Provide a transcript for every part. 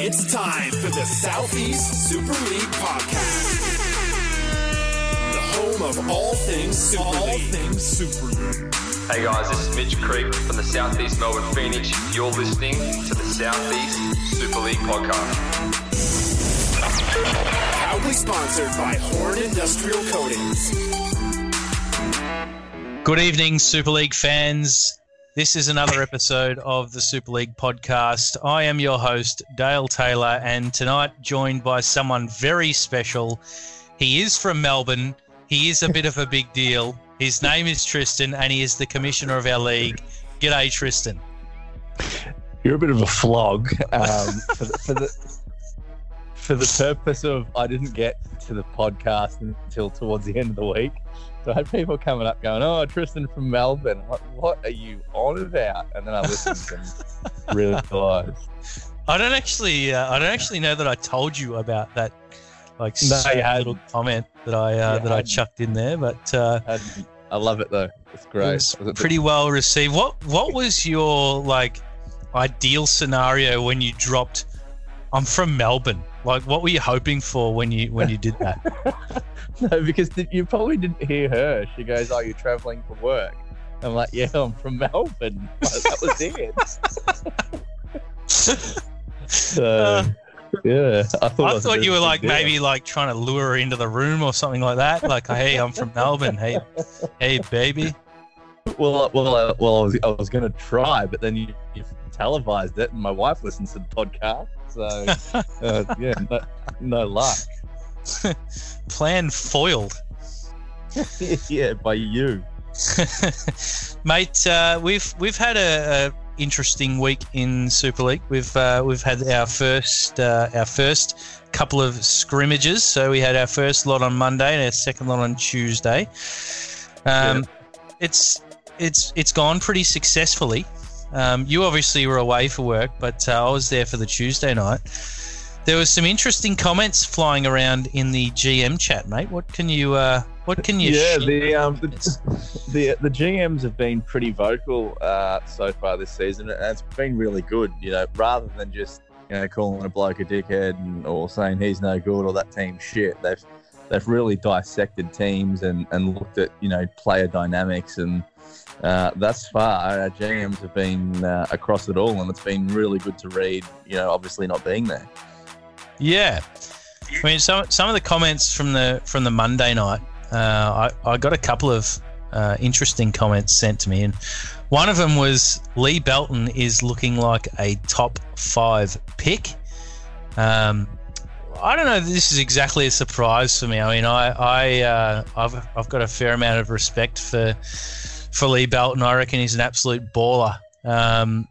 It's time for the Southeast Super League podcast. The home of all things Super all League. things Super League. Hey guys, this is Mitch Creek from the Southeast Melbourne Phoenix. You're listening to the Southeast Super League podcast. Proudly sponsored by Horn Industrial Coatings. Good evening, Super League fans. This is another episode of the Super League podcast. I am your host, Dale Taylor, and tonight joined by someone very special. He is from Melbourne. He is a bit of a big deal. His name is Tristan, and he is the commissioner of our league. G'day, Tristan. You're a bit of a flog um, for, the, for the for the purpose of I didn't get to the podcast until towards the end of the week. So I had people coming up going, "Oh, Tristan from Melbourne. What, what are you on about?" And then I listened and realised. I don't actually, uh, I don't actually know that I told you about that, like no, little comment that I uh, that I chucked in there. But uh, I love it though. It's great. It was was it pretty well received. What What was your like ideal scenario when you dropped? I'm from Melbourne. Like, what were you hoping for when you when you did that? no, because you probably didn't hear her. She goes, "Are you traveling for work?" I'm like, "Yeah, I'm from Melbourne." that was it. so, uh, yeah, I thought, I thought you were like maybe like trying to lure her into the room or something like that. Like, "Hey, I'm from Melbourne. Hey, hey, baby." Well, well, well, I was, I was going to try, but then you, you televised it, and my wife listens to the podcast. So, uh, yeah, no, no luck. Plan foiled. yeah, by you, mate. Uh, we've we've had a, a, interesting week in Super League. We've uh, we've had our first uh, our first couple of scrimmages. So we had our first lot on Monday and our second lot on Tuesday. Um, yeah. It's it's it's gone pretty successfully. Um, you obviously were away for work, but uh, I was there for the Tuesday night. There was some interesting comments flying around in the GM chat, mate. What can you uh, what can you? Yeah, the, um, the, the the GMs have been pretty vocal uh, so far this season, and it's been really good. You know, rather than just you know calling a bloke a dickhead and, or saying he's no good or that team shit, they've they've really dissected teams and, and looked at you know player dynamics and uh, thus far, our GMs have been uh, across it all, and it's been really good to read. You know, obviously not being there. Yeah, I mean, some some of the comments from the from the Monday night, uh, I I got a couple of uh, interesting comments sent to me, and one of them was Lee Belton is looking like a top five pick. Um, I don't know. This is exactly a surprise for me. I mean, I I uh, I've I've got a fair amount of respect for for Lee Belton. I reckon he's an absolute baller. Um,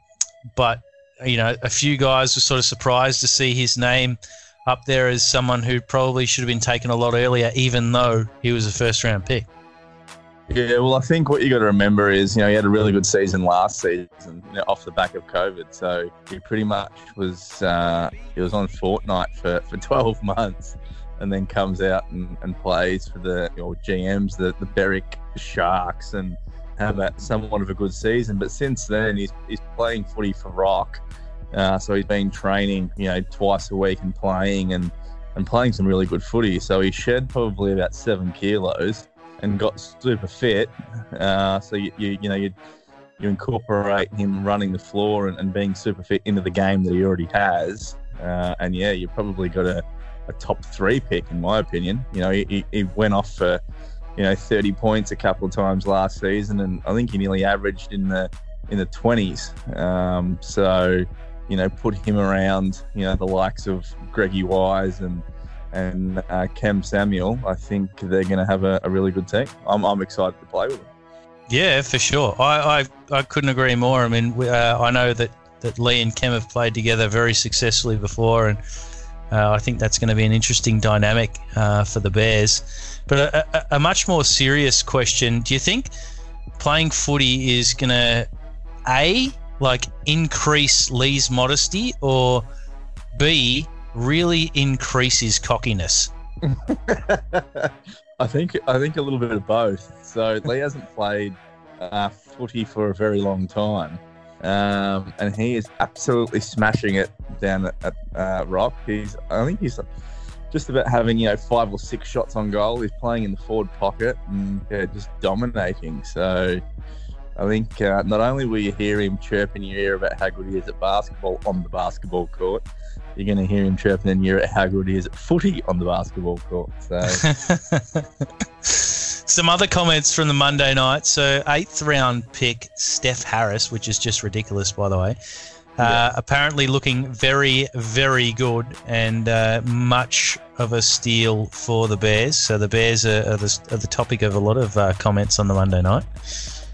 but you know, a few guys were sort of surprised to see his name up there as someone who probably should have been taken a lot earlier, even though he was a first round pick. Yeah, well, I think what you got to remember is, you know, he had a really good season last season you know, off the back of COVID. So he pretty much was uh, he was on Fortnite for, for 12 months, and then comes out and, and plays for the you know, GMs, the the Berwick Sharks, and have a, somewhat of a good season. But since then, he's, he's playing footy for Rock. Uh, so he's been training, you know, twice a week and playing and, and playing some really good footy. So he shed probably about seven kilos and got super fit. Uh, so you, you, you know you you incorporate him running the floor and, and, being super fit into the game that he already has. Uh, and yeah, you've probably got a, a top three pick in my opinion. You know, he, he went off for you know 30 points a couple of times last season, and I think he nearly averaged in the in the 20s. Um, so you know, put him around you know the likes of Greggy Wise and and uh, Cam Samuel. I think they're going to have a, a, really good team. I'm, I'm excited to play with them. Yeah, for sure. I I, I couldn't agree more. I mean, uh, I know that that Lee and Cam have played together very successfully before, and uh, I think that's going to be an interesting dynamic uh, for the Bears. But a, a, a, much more serious question: Do you think playing footy is going to a like increase Lee's modesty, or b really increase his cockiness? I think I think a little bit of both. So Lee hasn't played uh, footy for a very long time. Um, and he is absolutely smashing it down at, uh, Rock. He's, I think he's just about having you know five or six shots on goal. He's playing in the forward pocket and yeah, just dominating. So I think uh, not only will you hear him chirp in your ear about how good he is at basketball on the basketball court, you're going to hear him chirping in your ear at how good he is at footy on the basketball court. So. Some other comments from the Monday night. So, eighth round pick Steph Harris, which is just ridiculous, by the way. Uh, apparently looking very, very good and uh, much of a steal for the Bears. So the Bears are, are, the, are the, topic of a lot of uh, comments on the Monday night.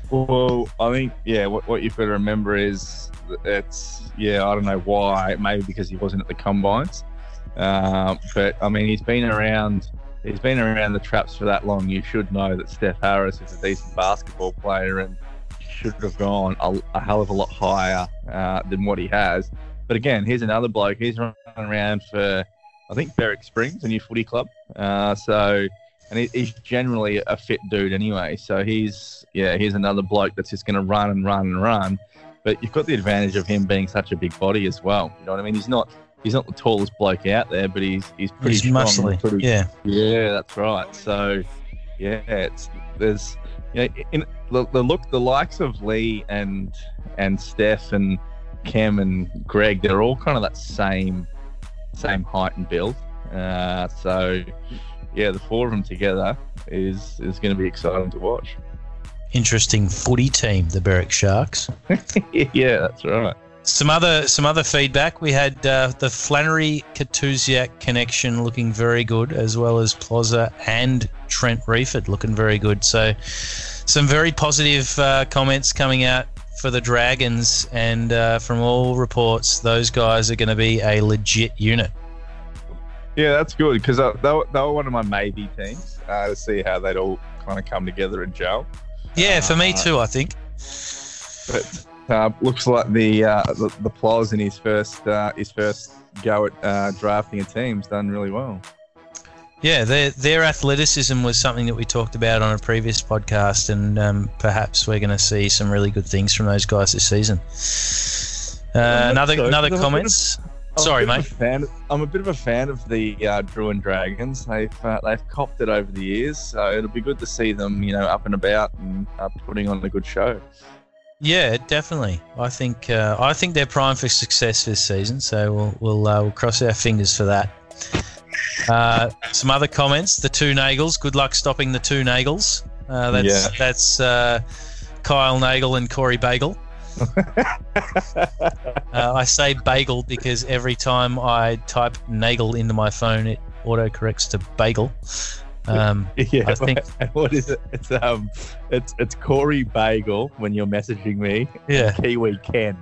Well, I think, yeah, what, what you've got to remember is it's, yeah, I don't know why. Maybe because he wasn't at the combines. Uh, but, I mean, he's been around. He's been around the traps for that long. You should know that Steph Harris is a decent basketball player and should have gone a, a hell of a lot higher uh, than what he has. But again, here's another bloke. He's running around for, I think, Berwick Springs, a new footy club. Uh, so, and he, he's generally a fit dude anyway. So he's, yeah, he's another bloke that's just going to run and run and run. But you've got the advantage of him being such a big body as well. You know what I mean? He's not he's not the tallest bloke out there, but he's he's pretty he's muscly. Pretty, yeah, yeah, that's right. So yeah, it's there's yeah, in the, the look the likes of Lee and and Steph and Cam and Greg, they're all kind of that same same height and build. Uh, so yeah, the four of them together is is going to be exciting to watch. Interesting footy team, the Berwick Sharks. yeah, that's right. Some other some other feedback. We had uh, the Flannery Katusiak connection looking very good, as well as Plaza and Trent Reeford looking very good. So, some very positive uh, comments coming out for the Dragons, and uh, from all reports, those guys are going to be a legit unit. Yeah, that's good because they, they, were one of my maybe teams uh, to see how they'd all kind of come together and gel. Yeah, for me too, I think. But uh, looks like the uh, the, the Ploz in his first uh, his first go at uh, drafting a team's done really well. Yeah, their their athleticism was something that we talked about on a previous podcast, and um, perhaps we're going to see some really good things from those guys this season. Uh, another so, another comments. I'm Sorry, mate. Fan, I'm a bit of a fan of the uh, Drouin Dragons. They've uh, they've copped it over the years, so it'll be good to see them, you know, up and about and uh, putting on a good show. Yeah, definitely. I think uh, I think they're primed for success this season, so we'll we'll, uh, we'll cross our fingers for that. Uh, some other comments: the two Nagels. Good luck stopping the two Nagels. that's yeah. that's Kyle Nagel and Corey Bagel. uh, I say bagel because every time I type Nagel into my phone, it auto corrects to bagel. Um, yeah, I think what is it? It's um, it's it's Corey Bagel when you're messaging me. Yeah, Kiwi Ken.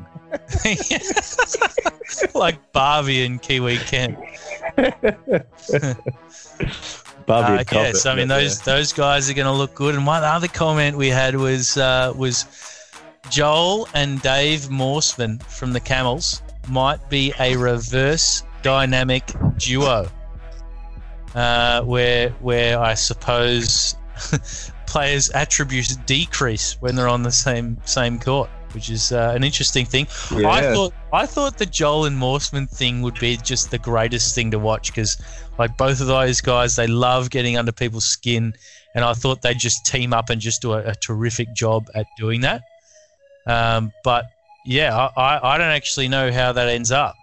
like Barbie and Kiwi Ken. Barbie uh, yeah, so I mean those yeah. those guys are going to look good. And one other comment we had was uh, was Joel and Dave Morseman from the Camels might be a reverse dynamic duo, uh, where where I suppose players' attributes decrease when they're on the same same court, which is uh, an interesting thing. Yeah. I thought I thought the Joel and Morseman thing would be just the greatest thing to watch because like both of those guys, they love getting under people's skin, and I thought they'd just team up and just do a, a terrific job at doing that. Um, but yeah, I, I don't actually know how that ends up.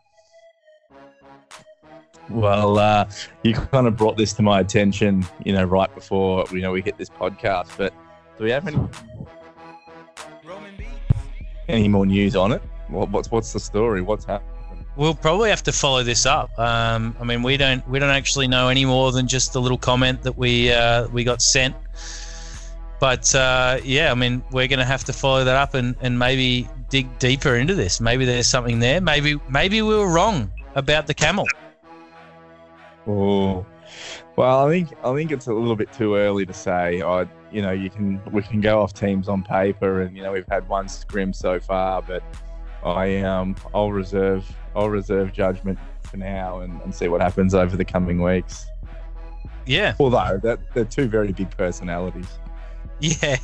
Well, uh, you kind of brought this to my attention, you know, right before you know we hit this podcast. But do we have any any more news on it? What, what's what's the story? What's happening? We'll probably have to follow this up. Um, I mean, we don't we don't actually know any more than just the little comment that we uh, we got sent but uh, yeah, I mean, we're going to have to follow that up and, and maybe dig deeper into this. Maybe there's something there. Maybe maybe we were wrong about the camel. Oh, well, I think I think it's a little bit too early to say. I, you know, you can we can go off teams on paper, and you know we've had one scrim so far, but I um I'll reserve I'll reserve judgment for now and, and see what happens over the coming weeks. Yeah. Although that they're two very big personalities. Yeah,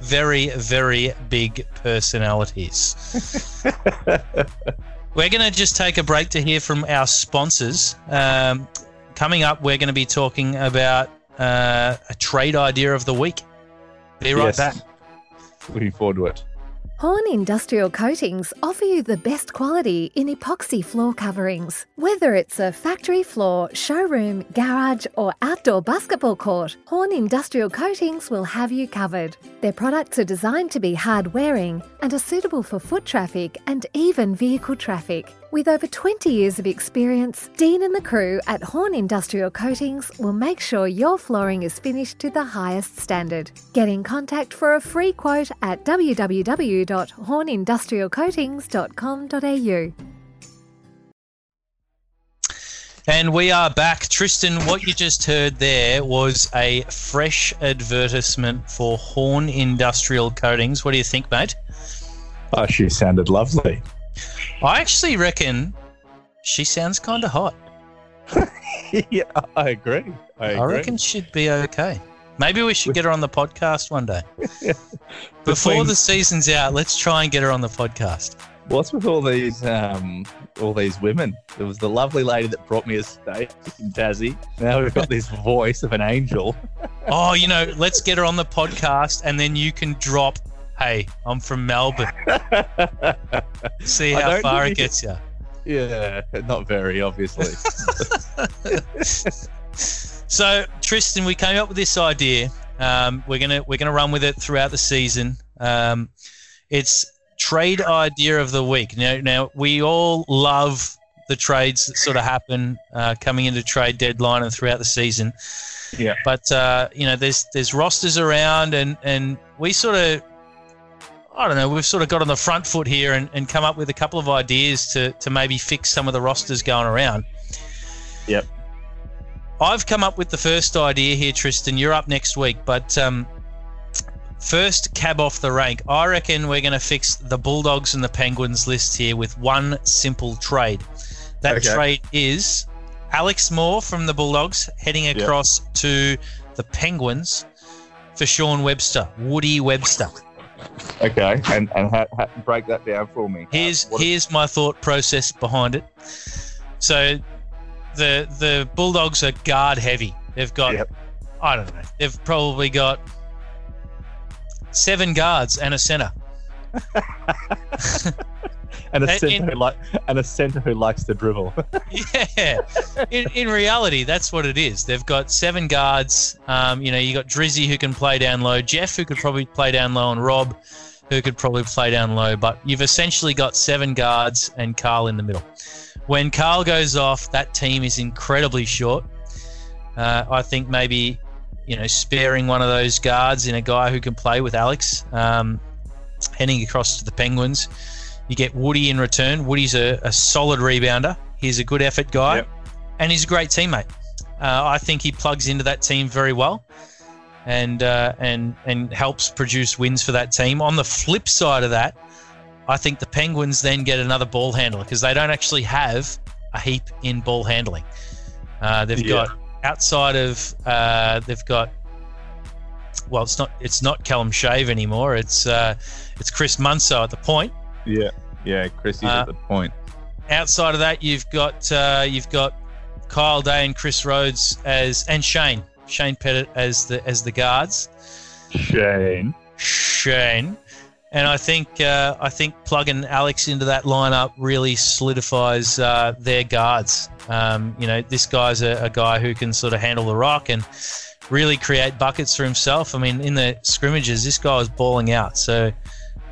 very, very big personalities. we're going to just take a break to hear from our sponsors. Um, coming up, we're going to be talking about uh, a trade idea of the week. Be right Yes. back. Looking forward to it. Horn Industrial Coatings offer you the best quality in epoxy floor coverings. Whether it's a factory floor, showroom, garage, or outdoor basketball court, Horn Industrial Coatings will have you covered. Their products are designed to be hard wearing and are suitable for foot traffic and even vehicle traffic. With over 20 years of experience, Dean and the crew at Horn Industrial Coatings will make sure your flooring is finished to the highest standard. Get in contact for a free quote at www.hornindustrialcoatings.com.au. And we are back. Tristan, what you just heard there was a fresh advertisement for Horn Industrial Coatings. What do you think, mate? Oh, she sounded lovely. I actually reckon she sounds kind of hot. yeah, I agree. I agree. I reckon she'd be okay. Maybe we should get her on the podcast one day. Before Between- the season's out, let's try and get her on the podcast. What's with all these um, all these women? There was the lovely lady that brought me a steak in Tassie. Now we've got this voice of an angel. Oh, you know, let's get her on the podcast and then you can drop, hey, I'm from Melbourne. See how far it gets you. yeah, not very obviously. So Tristan, we came up with this idea. Um, we're gonna we're gonna run with it throughout the season. Um, it's trade idea of the week. Now, now we all love the trades that sort of happen uh, coming into trade deadline and throughout the season. Yeah. But uh, you know, there's there's rosters around, and and we sort of. I don't know. We've sort of got on the front foot here and, and come up with a couple of ideas to, to maybe fix some of the rosters going around. Yep. I've come up with the first idea here, Tristan. You're up next week, but um, first cab off the rank. I reckon we're going to fix the Bulldogs and the Penguins list here with one simple trade. That Okay. trade is Alex Moore from the Bulldogs heading Yep. across to the Penguins for Sean Webster, Woody Webster. Okay, and and ha, ha, break that down for me. Here's Uh, here's my thought process behind it. So the the Bulldogs are guard heavy. They've got Yep. I don't know. They've probably got seven guards and a center. and a in- centre who like and a centre who likes to dribble. Yeah. In, in reality, that's what it is. They've got seven guards. Um, you know, you got Drizzy who can play down low, Jeff who could probably play down low, and Rob who could probably play down low. But you've essentially got seven guards and Carl in the middle. When Carl goes off, that team is incredibly short. Uh, I think maybe, you know, sparing one of those guards in a guy who can play with Alex, um, heading across to the Penguins. You get Woody in return. Woody's a, a solid rebounder. He's a good effort guy, Yep. and he's a great teammate. Uh, I think he plugs into that team very well, and uh, and and helps produce wins for that team. On the flip side of that, I think the Penguins then get another ball handler because they don't actually have a heap in ball handling. Uh, they've Yeah. got outside of uh, they've got well, it's not it's not Callum Shave anymore. It's uh, it's Chris Munso at the point. Yeah, yeah. Chrissy's Uh, at the point. Outside of that, you've got uh, you've got Kyle Day and Chris Rhodes as and Shane Shane Pettit as the as the guards. Shane. Shane. And I think uh, I think plugging Alex into that lineup really solidifies uh, their guards. Um, you know, this guy's a, a guy who can sort of handle the rock and really create buckets for himself. I mean, in the scrimmages, this guy was balling out. So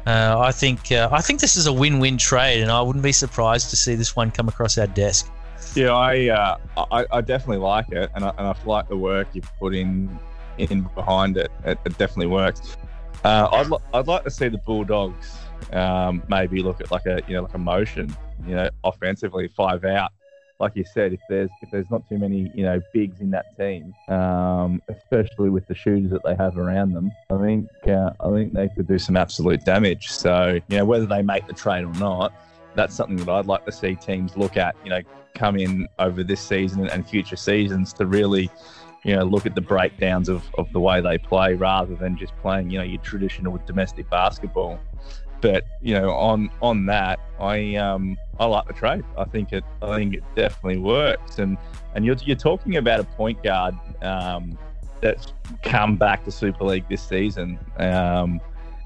uh, I think uh, I think this is a win-win trade, and I wouldn't be surprised to see this one come across our desk. Yeah, I, uh, I I definitely like it, and I, and I like the work you put in in behind it. It, it definitely works. Uh, I'd li- I'd like to see the Bulldogs um, maybe look at like a you know like a motion, you know, offensively five out. Like you said, if there's if there's not too many you know bigs in that team, um, especially with the shooters that they have around them, I think uh, I think they could do some absolute damage. So you know whether they make the trade or not, that's something that I'd like to see teams look at. You know, come in over this season and future seasons to really you know, look at the breakdowns of, of the way they play rather than just playing, you know, your traditional domestic basketball. But you know, on on that, I um I like the trade. I think it I think it definitely works. And and you're you're talking about a point guard um, that's come back to Super League this season. Um,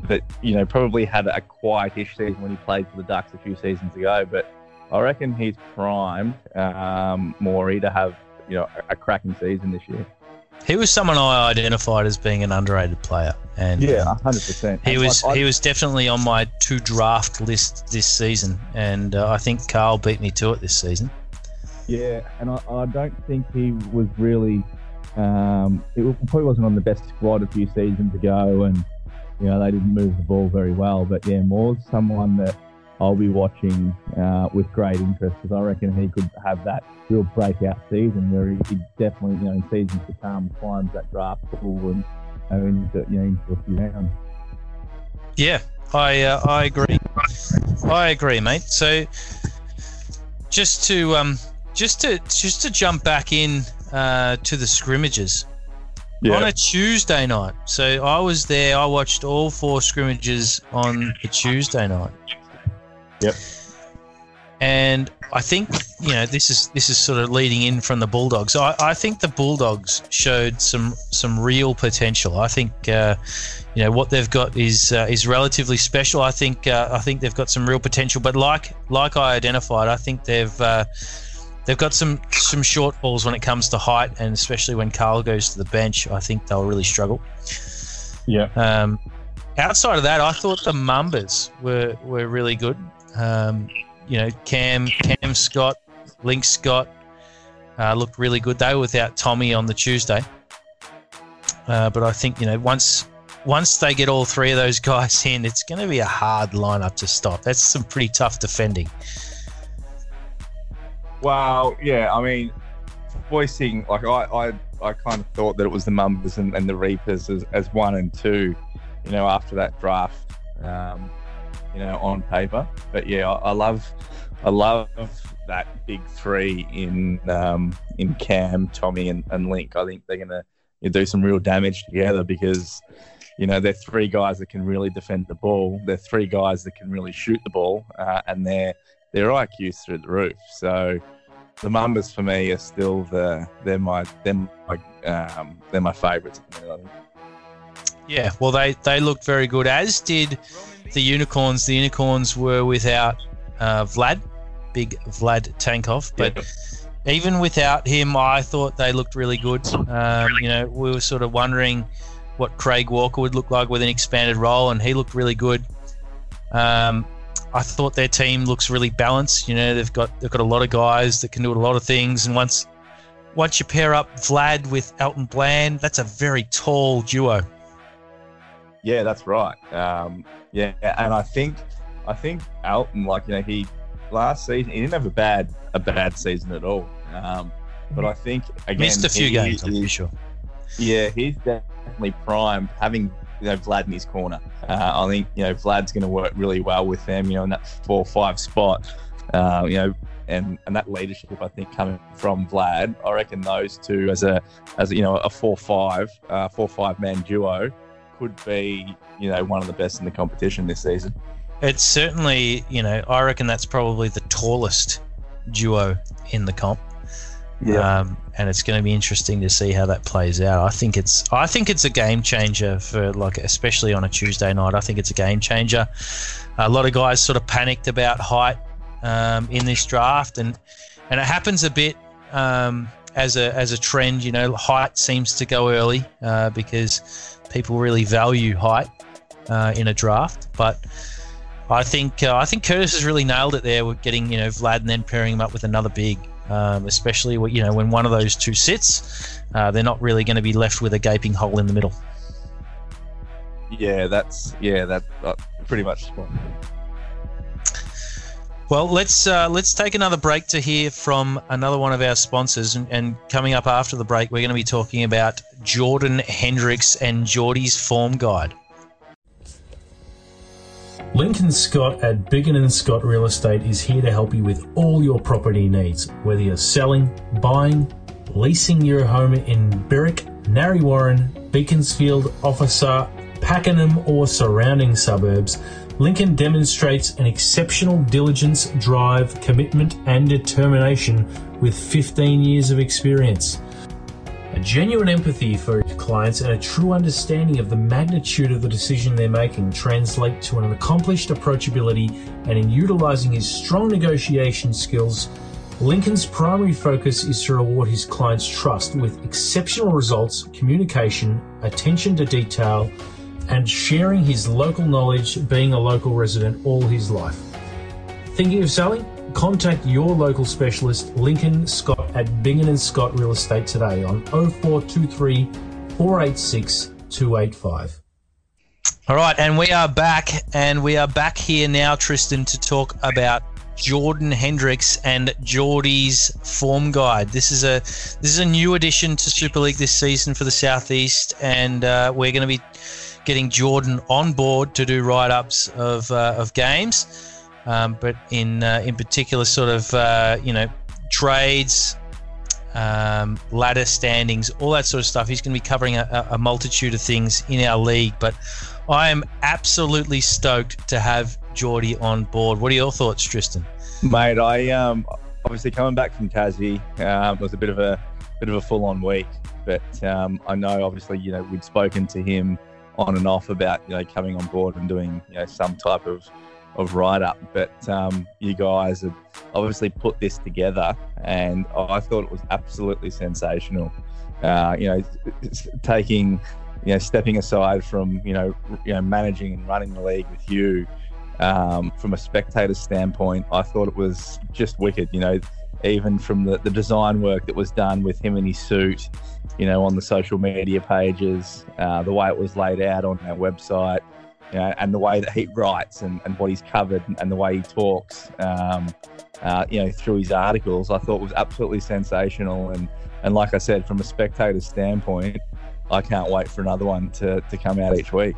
that you know probably had a quietish season when he played for the Ducks a few seasons ago, but I reckon he's primed um, Morey to have you know a, a cracking season this year. He was someone I identified as being an underrated player, and Yeah, hundred percent. he was he was definitely on my to draft list this season, and uh, I think Carl beat me to it this season. Yeah, and I, I don't think he was really. Um, it probably wasn't on the best squad a few seasons ago, and you know they didn't move the ball very well. But yeah, Moore's someone that I'll be watching uh, with great interest because I reckon he could have that real breakout season where he, he definitely, you know, in seasons to come, climbs that draft pool and uh, into you know into a few rounds. Yeah, I uh, I agree. I agree, mate. So just to um just to just to jump back in uh, to the scrimmages on a Tuesday night. So I was there. I watched all four scrimmages on the Tuesday night. Yep. And I think you know this is this is sort of leading in from the Bulldogs. I, I think the Bulldogs showed some some real potential. I think uh, you know what they've got is uh, is relatively special. I think uh, I think they've got some real potential. But like like I identified, I think they've uh, they've got some some shortfalls when it comes to height, and especially when Carl goes to the bench. I think they'll really struggle. Yeah. Um, outside of that, I thought the Mumbas were were really good. Um, you know, Cam Cam Scott, Link Scott uh, looked really good. They were without Tommy on the Tuesday, uh, but I think you know once once they get all three of those guys in, it's going to be a hard lineup to stop. That's some pretty tough defending. Well, yeah, I mean, voicing like I, I, I kind of thought that it was the Mumbas and, and the Reapers as, as one and two, you know, after that draft, um, you know, on paper. But yeah, I, I love, I love that big three in um, in Cam, Tommy, and, and Link. I think they're gonna you know, do some real damage together because. You know, they're three guys that can really defend the ball. They're three guys that can really shoot the ball, uh, and they're their IQ's through the roof. So the Mumbas for me are still the they're my they're my um, they're my favourites. Yeah, well, they they looked very good, as did the Unicorns. The Unicorns were without uh, Vlad, big Vlad Tankov, but. Even without him, I thought they looked really good. Um, you know, we were sort of wondering what Craig Walker would look like with an expanded role, and he looked really good. Um, I thought their team looks really balanced. You know, they've got they've got a lot of guys that can do a lot of things, and once once you pair up Vlad with Elton Bland, that's a very tall duo. Yeah, that's right. Um, yeah, and I think I think Alton, like you know, he last season he didn't have a bad a bad season at all. Um, but I think again Missed a few he- games, I'm pretty sure. Yeah, he's definitely primed. Having you know Vlad in his corner, uh, I think you know Vlad's going to work really well with them. You know, in that four five spot. Uh, you know, and and that leadership I think coming from Vlad. I reckon those two as a as you know a four five uh, four five man duo could be you know one of the best in the competition this season. It's certainly, you know, I reckon that's probably the tallest duo in the comp. Um, and it's going to be interesting to see how that plays out. I think it's, I think it's a game changer for like, especially on a Tuesday night. I think it's a game changer. A lot of guys sort of panicked about height um, in this draft, and and it happens a bit um, as a as a trend. You know, height seems to go early uh, because people really value height uh, in a draft, but. I think uh, I think Curtis has really nailed it there with getting you know Vlad and then pairing him up with another big, um, especially you know when one of those two sits, uh, they're not really going to be left with a gaping hole in the middle. Yeah, that's yeah that uh, pretty much. Well, let's uh, let's take another break to hear from another one of our sponsors, and, and coming up after the break, we're going to be talking about Jordan Hendricks and Geordie's form guide. Lincoln Scott at Biggin and Scott Real Estate is here to help you with all your property needs, whether you're selling, buying, leasing your home in Berwick, Narre Warren, Beaconsfield, Officer, Pakenham, or surrounding suburbs, Lincoln demonstrates an exceptional diligence, drive, commitment, and determination with 15 years of experience. A genuine empathy for its clients and a true understanding of the magnitude of the decision they're making translate to an accomplished approachability and in utilizing his strong negotiation skills Lincoln's primary focus is to reward his clients' trust with exceptional results, communication, attention to detail, and sharing his local knowledge, being a local resident all his life. Thinking of selling? Contact your local specialist, Lincoln Scott at Biggin and Scott Real Estate today on 0423 486 285. All right, and we are back, and we are back here now, Tristan, to talk about Jordan Hendricks and Geordie's form guide. This is a this is a new addition to Super League this season for the Southeast, and uh, we're going to be getting Jordan on board to do write ups of uh, of games, um, but in uh, in particular, sort of uh, you know trades. Um, ladder standings, all that sort of stuff. He's going to be covering a, a multitude of things in our league, but I am absolutely stoked to have Geordie on board. What are your thoughts, Tristan? Mate, I um obviously coming back from Tassie, um, was a bit of a bit of a full on week, but um, I know obviously you know we'd spoken to him on and off about you know coming on board and doing you know some type of of write up, but um, you guys have obviously put this together, and I thought it was absolutely sensational. Uh, you know, taking you know stepping aside from you know you know managing and running the league with you um, from a spectator standpoint, I thought it was just wicked. You know, even from the, the design work that was done with him in his suit, you know, on the social media pages, uh, the way it was laid out on our website, you know, and the way that he writes and, and what he's covered and the way he talks, um, uh, you know, through his articles, I thought was absolutely sensational. And, and like I said, from a spectator standpoint, I can't wait for another one to, to come out each week.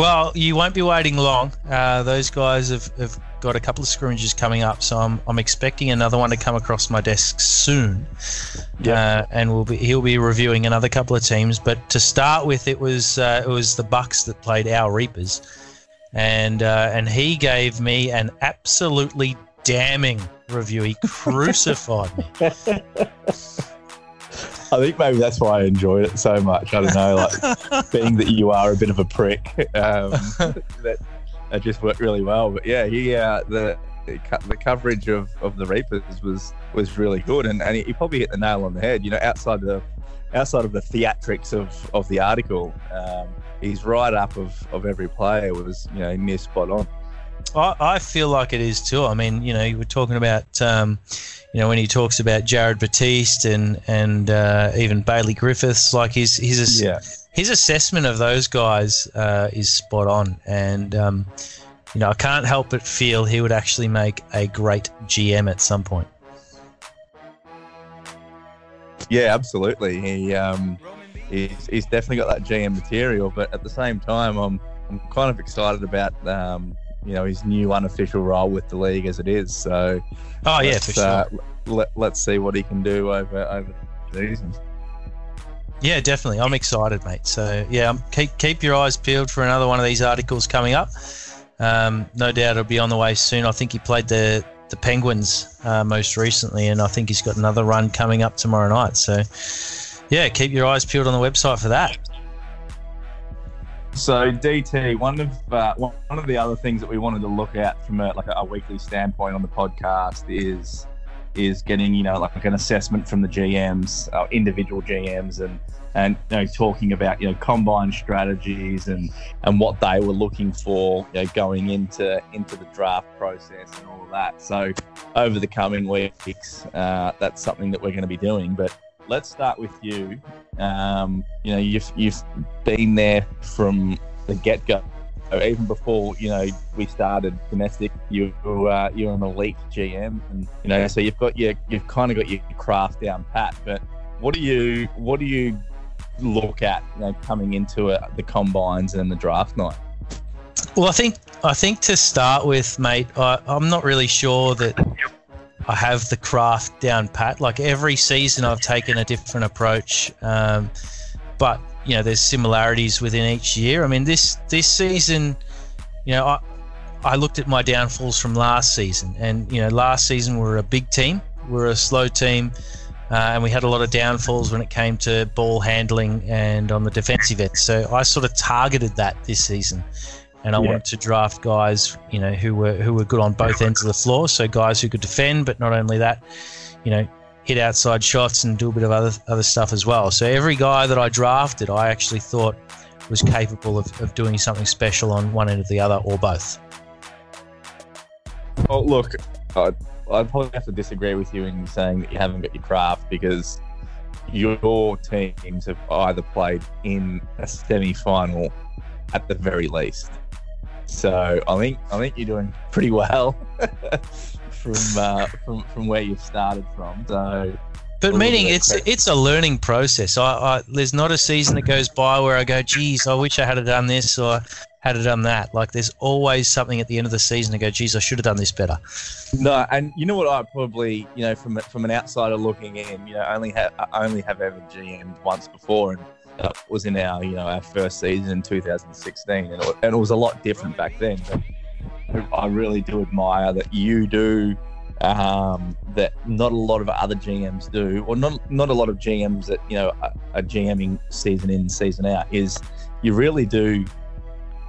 Well, you won't be waiting long. Uh, those guys have, have got a couple of scrimmages coming up, so I'm, I'm expecting another one to come across my desk soon. Yeah. Uh, and we'll be he'll be reviewing another couple of teams. But to start with, it was uh, it was the Bucks that played our Reapers, and uh, and he gave me an absolutely damning review. He crucified me. I think maybe that's why I enjoyed it so much. I don't know, like being that you are a bit of a prick, um, that, that just worked really well. But yeah, he uh, the the coverage of, of the Reapers was was really good, and, and he probably hit the nail on the head. You know, outside the outside of the theatrics of, of the article, um, his write up of, of every player was you know near spot on. I, I feel like it is too. I mean, you know, you were talking about, um, you know, when he talks about Jared Batiste and and uh, even Bailey Griffiths, like his his Yeah. his assessment of those guys uh, is spot on, and um, you know, I can't help but feel he would actually make a great GM at some point. Yeah, absolutely. He um, he's, he's definitely got that GM material, but at the same time, I'm I'm kind of excited about um, you know his new unofficial role with the league as it is. So Oh yeah, for sure. uh, let, let's see what he can do over over the season. Yeah, definitely. I'm excited, mate. So yeah, um, keep keep your eyes peeled for another one of these articles coming up. Um, no doubt it'll be on the way soon. I think he played the the Penguins uh, most recently, and I think he's got another run coming up tomorrow night. So yeah, keep your eyes peeled on the website for that. So DT, one of uh, one of the other things that we wanted to look at from a, like a, a weekly standpoint on the podcast is is getting you know like an assessment from the GMs, uh, individual GMs, and and you know talking about you know combine strategies and and what they were looking for you know going into into the draft process and all of that. So over the coming weeks, uh, that's something that we're going to be doing, but. Let's start with you. Um, you know, you've you've been there from the get go. Even before you know we started domestic, you uh, you're an elite GM, and you know so you've got your you've kind of got your craft down pat. But what do you what do you look at you know coming into it, the combines and the draft night? Well, I think I think to start with, mate, I, I'm not really sure that I have the craft down pat. Like every season, I've taken a different approach, um, but you know, there's similarities within each year. I mean, this this season, you know, I I looked at my downfalls from last season, and you know, last season we were a big team, we are a slow team. Uh, and we had a lot of downfalls when it came to ball handling and on the defensive end. So I sort of targeted that this season and I yeah. wanted to draft guys, you know, who were who were good on both ends of the floor. So guys who could defend, but not only that, you know, hit outside shots and do a bit of other other stuff as well. So every guy that I drafted, I actually thought was capable of, of doing something special on one end of the other or both. Well, look, I'd, I'd probably have to disagree with you in saying that you haven't got your craft because your teams have either played in a semi-final at the very least. So I think I think you're doing pretty well from uh, from from where you've started from. So. But meaning it's it's a learning process. I, I, there's not a season that goes by where I go, geez, I wish I had done this or had done that. Like there's always something at the end of the season to go, geez, I should have done this better. No, and you know what? I probably, you know, from from an outsider looking in, you know, only have only have ever GM'd once before, and that was in our you know our first season in 2016, and it, and it was a lot different back then. I really do admire that you do um, that not a lot of other GMs do, or not not a lot of GMs that you know are, are GMing season in season out. Is you really do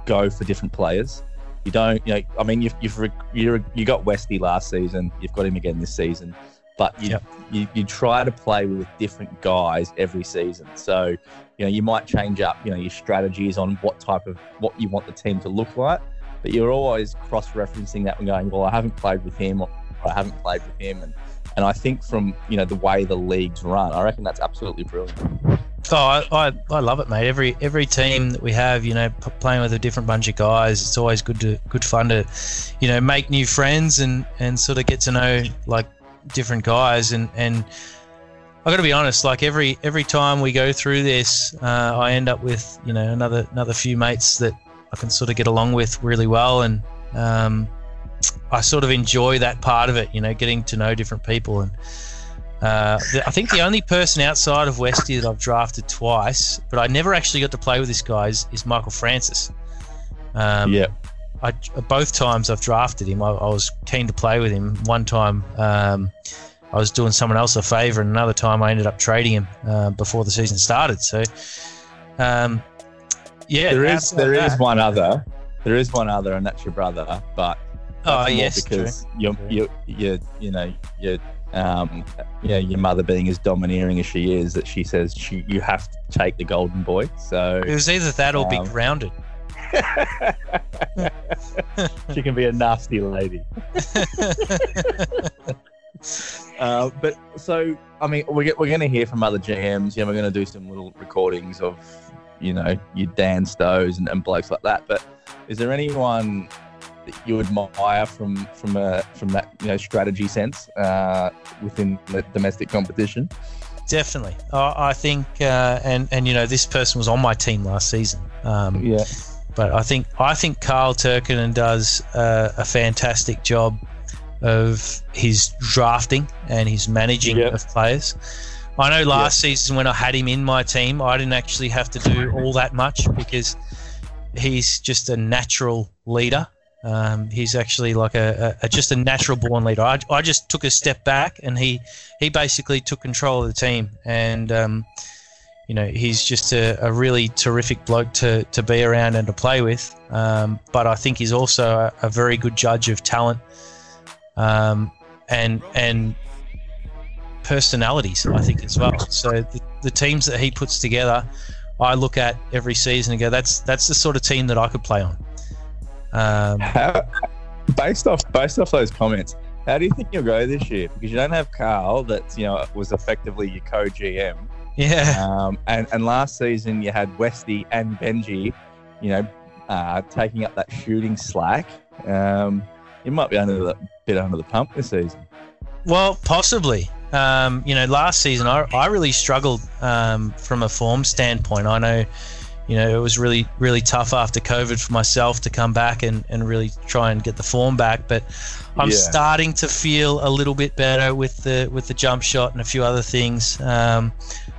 go for different players. You don't, you know, I mean, you've you've you you got Westy last season. You've got him again this season but you, yep. you, you try to play with different guys every season. So, you know, you might change up, you know, your strategies on what type of what you want the team to look like, but you're always cross-referencing that and going, well, I haven't played with him or I haven't played with him, and and I think from you know the way the leagues run, I reckon that's absolutely brilliant. Oh, I, I, I love it, mate. Every every team that we have, you know, p- playing with a different bunch of guys, it's always good to good fun to, you know, make new friends and and sort of get to know like different guys and and I got to be honest. Like every every time we go through this, uh, I end up with you know another another few mates that I can sort of get along with really well, and um, I sort of enjoy that part of it. You know, getting to know different people, and uh, I think the only person outside of Westy that I've drafted twice, but I never actually got to play with this guy is, is Michael Francis. Um, yeah. I, both times I've drafted him, I, I, was keen to play with him. One time um, I was doing someone else a favour, and another time I ended up trading him uh, before the season started. So, um, yeah, there is there that, is one other, there is one other, and that's your brother. But oh yes, because you you you you know you um, yeah, your mother being as domineering as she is, that she says she, you have to take the golden boy. So it was either that or um, be grounded. She can be a nasty lady. uh, but so, I mean, we're, we're going to hear from other GMs. Yeah, we're going to do some little recordings of, you know, your Dan Stows and, and blokes like that. But is there anyone that you admire from from a from that you know strategy sense uh, within the domestic competition? Definitely, I think, uh, and and you know, this person was on my team last season. Um, yeah. But I think I think Carl Turkinen does uh, a fantastic job of his drafting and his managing yep. of players. I know last yep. season when I had him in my team, I didn't actually have to do all that much because he's just a natural leader. Um, he's actually like a, a, just a natural born leader. I, I just took a step back and he he basically took control of the team and um, you know, he's just a, a, really terrific bloke to, to be around and to play with. Um, but I think he's also a, a very good judge of talent um, and and personalities, I think, as well. So the, the, teams that he puts together, I look at every season and go, that's that's the sort of team that I could play on. Um, how, based off based off those comments, how do you think you'll go this year? Because you don't have Carl, that you know was effectively your co-GM. Yeah. Um, and, and last season you had Westy and Benji, you know, uh, taking up that shooting slack. Um, you might be under the bit under the pump this season. Well, possibly. Um, you know, last season I, I really struggled um, from a form standpoint. I know, you know, it was really, really tough after COVID for myself to come back and, and really try and get the form back. But I'm Yeah. starting to feel a little bit better with the with the jump shot and a few other things. Um,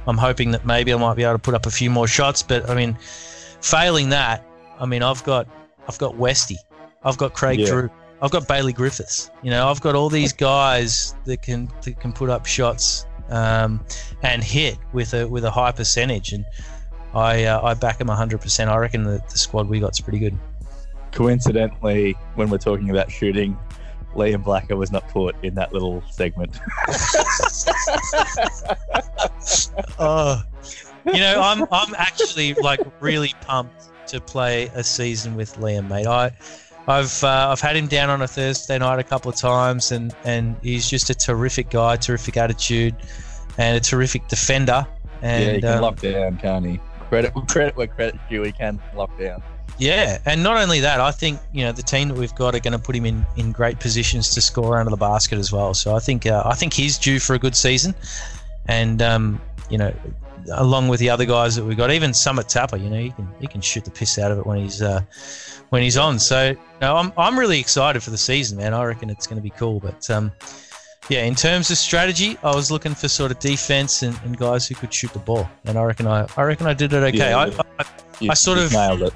I'm hoping that maybe I might be able to put up a few more shots. But I mean, failing that, I mean, I've got I've got Westy, I've got Craig Yeah. Drew, I've got Bailey Griffiths. You know, I've got all these guys that can that can put up shots um, and hit with a with a high percentage, and I uh, I back them 100%. I reckon the, the squad we got's pretty good. Coincidentally, when we're talking about shooting, Liam Blacker was not put in that little segment. Oh, you know, I'm I'm actually like really pumped to play a season with Liam, mate. I. I've uh, I've had him down on a Thursday night a couple of times, and, and he's just a terrific guy, terrific attitude, and a terrific defender. And yeah, he can um, lock down, can't he? Credit credit where credit's due. He can lock down. Yeah, and not only that, I think you know the team that we've got are going to put him in, in great positions to score under the basket as well. So I think uh, I think he's due for a good season, and um, you know, along with the other guys that we've got, even Summit Tapper, you know, he can he can shoot the piss out of it when he's uh, when he's on. So no, I'm I'm really excited for the season, man. I reckon it's going to be cool. But um, yeah, in terms of strategy, I was looking for sort of defense and, and guys who could shoot the ball, and I reckon I I reckon I did it okay. Yeah, I, yeah. I You, I sort of- nailed it.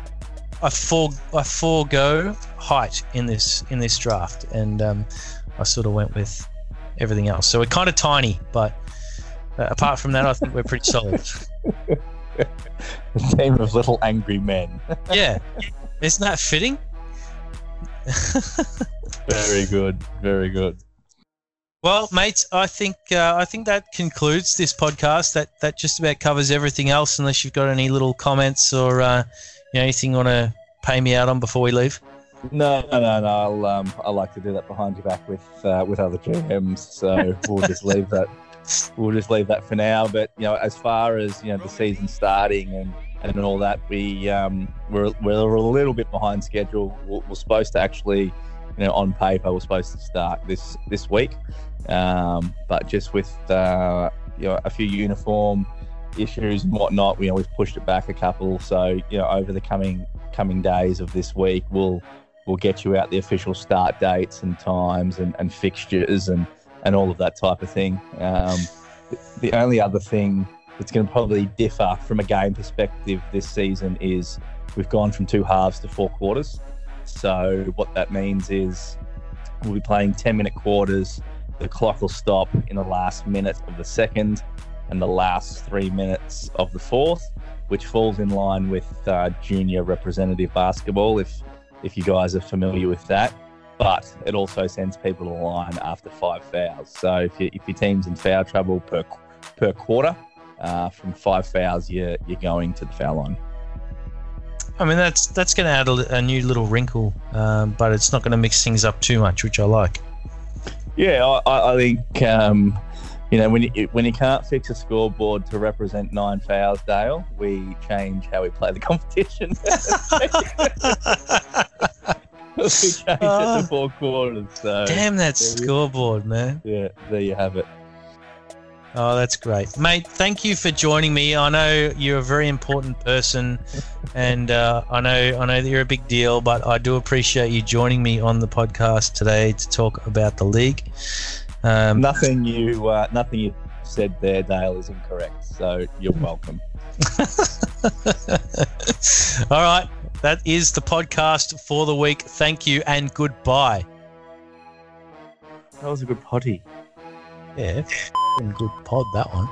I for I forego height in this in this draft, and um, I sort of went with everything else. So we're kind of tiny, but uh, apart from that, I think we're pretty solid. A team of little angry men. Yeah, isn't that fitting? Very good. Very good. Well, mates, I think uh, I think that concludes this podcast. That that just about covers everything else, unless you've got any little comments or uh, you know, anything you want to pay me out on before we leave. No, no, no, no. I'll um, I like to do that behind your back with uh, with other GMs. So we'll just leave that. We'll just leave that for now. But you know, as far as you know, the season starting and and all that, we um, we're we're a little bit behind schedule. We're, we're supposed to actually, you know, on paper, we're supposed to start this this week, um, but just with uh, you know a few uniform issues and whatnot, know, we've pushed it back a couple. So you know, over the coming coming days of this week, we'll we'll get you out the official start dates and times and, and fixtures and, and all of that type of thing. Um, the only other thing that's going to probably differ from a game perspective this season is we've gone from two halves to four quarters. So what that means is we'll be playing 10 minute quarters. The clock will stop in the last minute of the second and the last three minutes of the fourth, which falls in line with uh, junior representative basketball. If if you guys are familiar with that. But it also sends people to the line after five fouls. So if, you, if your team's in foul trouble per per quarter, uh, from five fouls, you're, you're going to the foul line. I mean, that's that's going to add a, a new little wrinkle, um, but it's not going to mix things up too much, which I like. Yeah, I- I, I think um, you know when you when you can't fix a scoreboard to represent nine fouls, Dale, we change how we play the competition. we change it Ah. to four quarters. So Damn that scoreboard, man. yeah, there you have it. Oh, that's great, mate. Thank you for joining me. I know you're a very important person, and uh, I know I know that you're a big deal. But I do appreciate you joining me on the podcast today to talk about the league. Um, Nothing you uh, nothing you said there, Dale, is incorrect. So you're welcome. All right, that is the podcast for the week. Thank you and goodbye. That was a good potty. Yeah, good pod that one.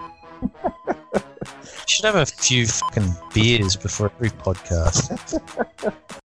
Should have a few fucking beers before every podcast.